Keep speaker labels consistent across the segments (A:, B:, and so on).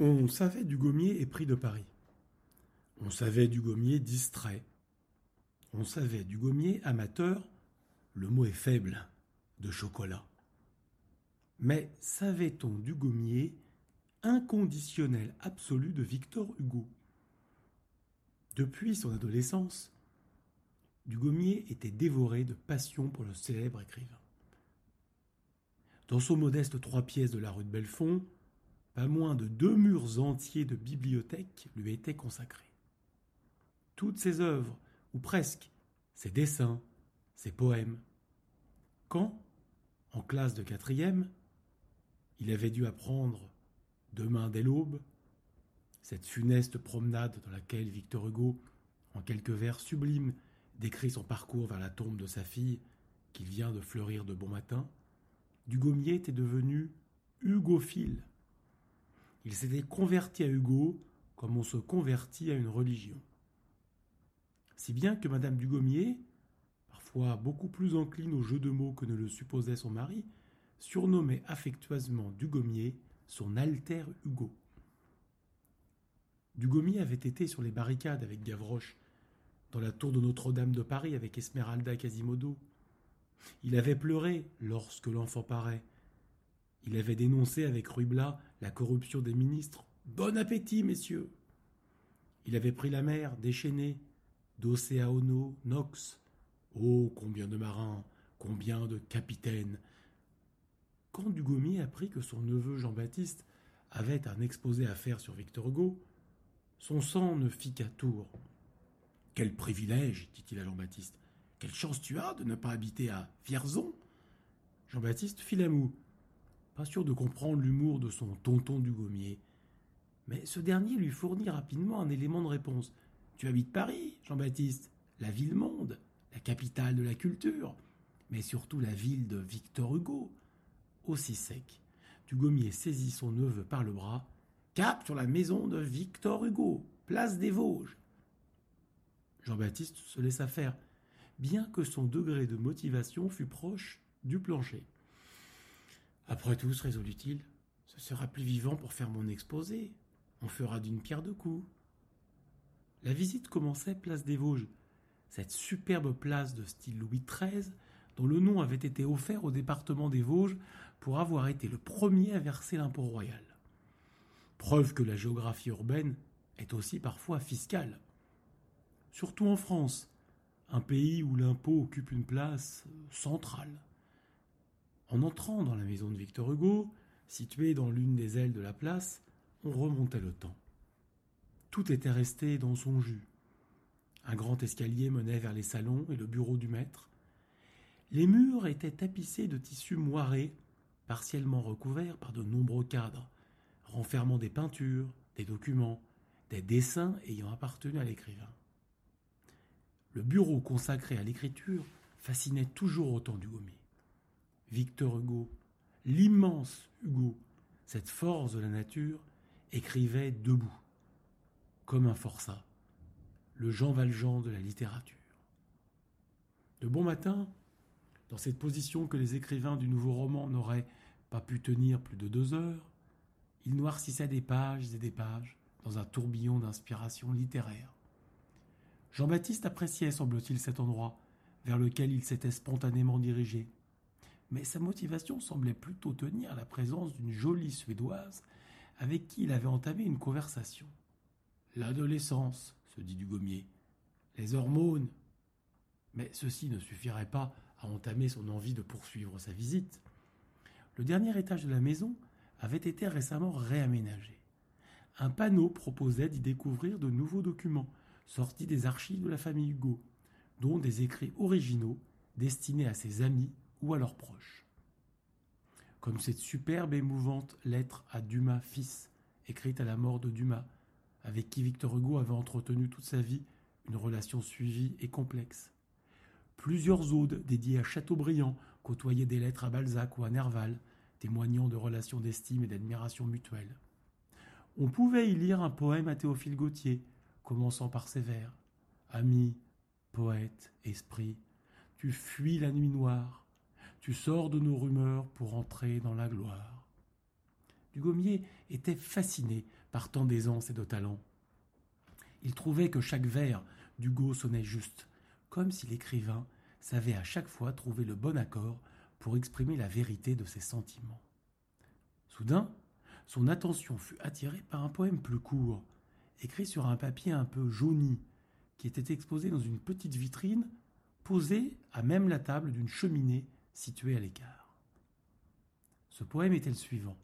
A: On savait du gommier épris de Paris. On savait du gommier distrait. On savait du gommier amateur, le mot est faible, de chocolat. Mais savait-on du gommier inconditionnel absolu de Victor Hugo? Depuis son adolescence, Dugommier était dévoré de passion pour le célèbre écrivain. Dans son modeste trois pièces de la rue de Belfond, pas moins de deux murs entiers de bibliothèque lui étaient consacrés. Toutes ses œuvres, ou presque, ses dessins, ses poèmes. Quand, en classe de quatrième, il avait dû apprendre Demain dès l'aube, cette funeste promenade dans laquelle Victor Hugo, en quelques vers sublimes, décrit son parcours vers la tombe de sa fille, qu'il vient de fleurir de bon matin, Dugommier était devenu hugophile. Il s'était converti à Hugo comme on se convertit à une religion. Si bien que Madame Dugommier, parfois beaucoup plus encline au jeu de mots que ne le supposait son mari, surnommait affectueusement Dugommier son alter Hugo. Dugommier avait été sur les barricades avec Gavroche, dans la tour de Notre-Dame de Paris avec Esmeralda Quasimodo. Il avait pleuré lorsque l'enfant paraît. Il avait dénoncé avec Rubla la corruption des ministres. Bon appétit, messieurs. Il avait pris la mer, déchaînée, d'Océano, Nox. Oh, combien de marins, combien de capitaines, quand Dugommier apprit que son neveu Jean-Baptiste avait un exposé à faire sur Victor Hugo, son sang ne fit qu'à tour. Quel privilège, dit-il à Jean-Baptiste. Quelle chance tu as de ne pas habiter à Vierzon Jean-Baptiste fit la moue, pas sûr de comprendre l'humour de son tonton Dugommier. Mais ce dernier lui fournit rapidement un élément de réponse. Tu habites Paris, Jean-Baptiste, la ville-monde, la capitale de la culture, mais surtout la ville de Victor Hugo aussi sec. Dugommier saisit son neveu par le bras. Cap sur la maison de Victor Hugo, place des Vosges. Jean-Baptiste se laissa faire, bien que son degré de motivation fût proche du plancher. Après tout, résolut-il, ce sera plus vivant pour faire mon exposé. On fera d'une pierre deux coups. La visite commençait place des Vosges, cette superbe place de style Louis XIII dont le nom avait été offert au département des Vosges pour avoir été le premier à verser l'impôt royal. Preuve que la géographie urbaine est aussi parfois fiscale. Surtout en France, un pays où l'impôt occupe une place centrale. En entrant dans la maison de Victor Hugo, située dans l'une des ailes de la place, on remontait le temps. Tout était resté dans son jus. Un grand escalier menait vers les salons et le bureau du maître, les murs étaient tapissés de tissus moirés, partiellement recouverts par de nombreux cadres, renfermant des peintures, des documents, des dessins ayant appartenu à l'écrivain. Le bureau consacré à l'écriture fascinait toujours autant Gommier. Victor Hugo, l'immense Hugo, cette force de la nature, écrivait debout, comme un forçat, le Jean Valjean de la littérature. De bon matin, dans cette position que les écrivains du nouveau roman n'auraient pas pu tenir plus de deux heures, il noircissait des pages et des pages dans un tourbillon d'inspiration littéraire. Jean-Baptiste appréciait, semble-t-il, cet endroit vers lequel il s'était spontanément dirigé. Mais sa motivation semblait plutôt tenir à la présence d'une jolie Suédoise avec qui il avait entamé une conversation. L'adolescence, se dit Dugommier, les hormones. Mais ceci ne suffirait pas a entamé son envie de poursuivre sa visite, le dernier étage de la maison avait été récemment réaménagé. Un panneau proposait d'y découvrir de nouveaux documents sortis des archives de la famille Hugo, dont des écrits originaux destinés à ses amis ou à leurs proches. Comme cette superbe et émouvante lettre à Dumas fils, écrite à la mort de Dumas, avec qui Victor Hugo avait entretenu toute sa vie une relation suivie et complexe. Plusieurs odes dédiées à Chateaubriand côtoyaient des lettres à Balzac ou à Nerval, témoignant de relations d'estime et d'admiration mutuelle. On pouvait y lire un poème à Théophile Gautier, commençant par ces vers Ami, poète, esprit, tu fuis la nuit noire, tu sors de nos rumeurs pour entrer dans la gloire. Dugommier était fasciné par tant d'aisance et de talent. Il trouvait que chaque vers d'Hugo sonnait juste, comme si l'écrivain savait à chaque fois trouver le bon accord pour exprimer la vérité de ses sentiments. Soudain, son attention fut attirée par un poème plus court, écrit sur un papier un peu jauni, qui était exposé dans une petite vitrine posée à même la table d'une cheminée située à l'écart. Ce poème était le suivant?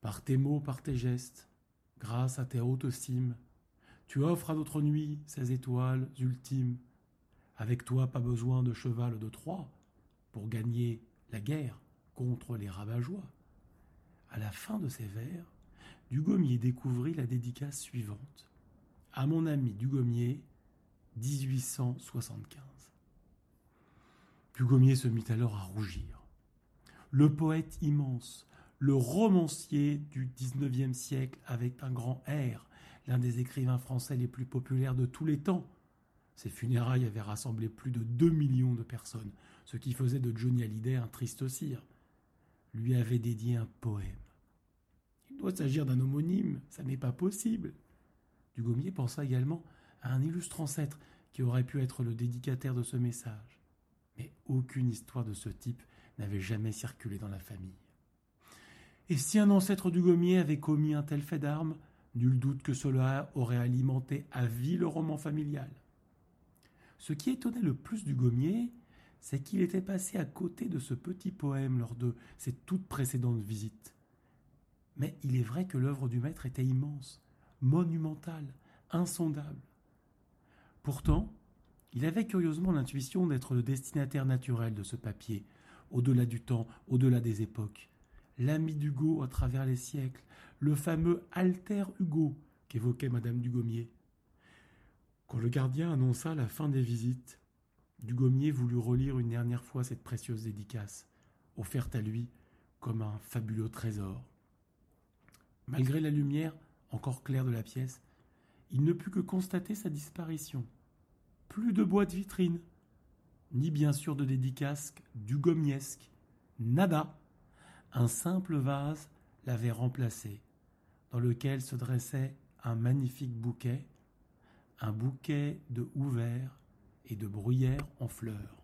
A: Par tes mots, par tes gestes, grâce à tes hautes cimes, tu offres à notre nuit ces étoiles ultimes. Avec toi, pas besoin de cheval de Troie pour gagner la guerre contre les rabat À la fin de ces vers, Dugommier découvrit la dédicace suivante. À mon ami Dugommier, 1875. Dugommier se mit alors à rougir. Le poète immense, le romancier du XIXe siècle avec un grand R, l'un des écrivains français les plus populaires de tous les temps. Ses funérailles avaient rassemblé plus de 2 millions de personnes, ce qui faisait de Johnny Hallyday un triste cire. Lui avait dédié un poème. Il doit s'agir d'un homonyme, ça n'est pas possible. Dugommier pensa également à un illustre ancêtre qui aurait pu être le dédicataire de ce message. Mais aucune histoire de ce type n'avait jamais circulé dans la famille. Et si un ancêtre du Gommier avait commis un tel fait d'armes, nul doute que cela aurait alimenté à vie le roman familial. Ce qui étonnait le plus du Gommier, c'est qu'il était passé à côté de ce petit poème lors de ses toutes précédentes visites. Mais il est vrai que l'œuvre du maître était immense, monumentale, insondable. Pourtant, il avait curieusement l'intuition d'être le destinataire naturel de ce papier, au-delà du temps, au-delà des époques. L'ami d'Hugo à travers les siècles, le fameux Alter Hugo qu'évoquait Madame Dugommier. Quand le gardien annonça la fin des visites, Dugommier voulut relire une dernière fois cette précieuse dédicace, offerte à lui comme un fabuleux trésor. Malgré la lumière encore claire de la pièce, il ne put que constater sa disparition. Plus de boîte vitrine, ni bien sûr de dédicace du gommiesque, nada. Un simple vase l'avait remplacé, dans lequel se dressait un magnifique bouquet, un bouquet de houverts et de bruyères en fleurs.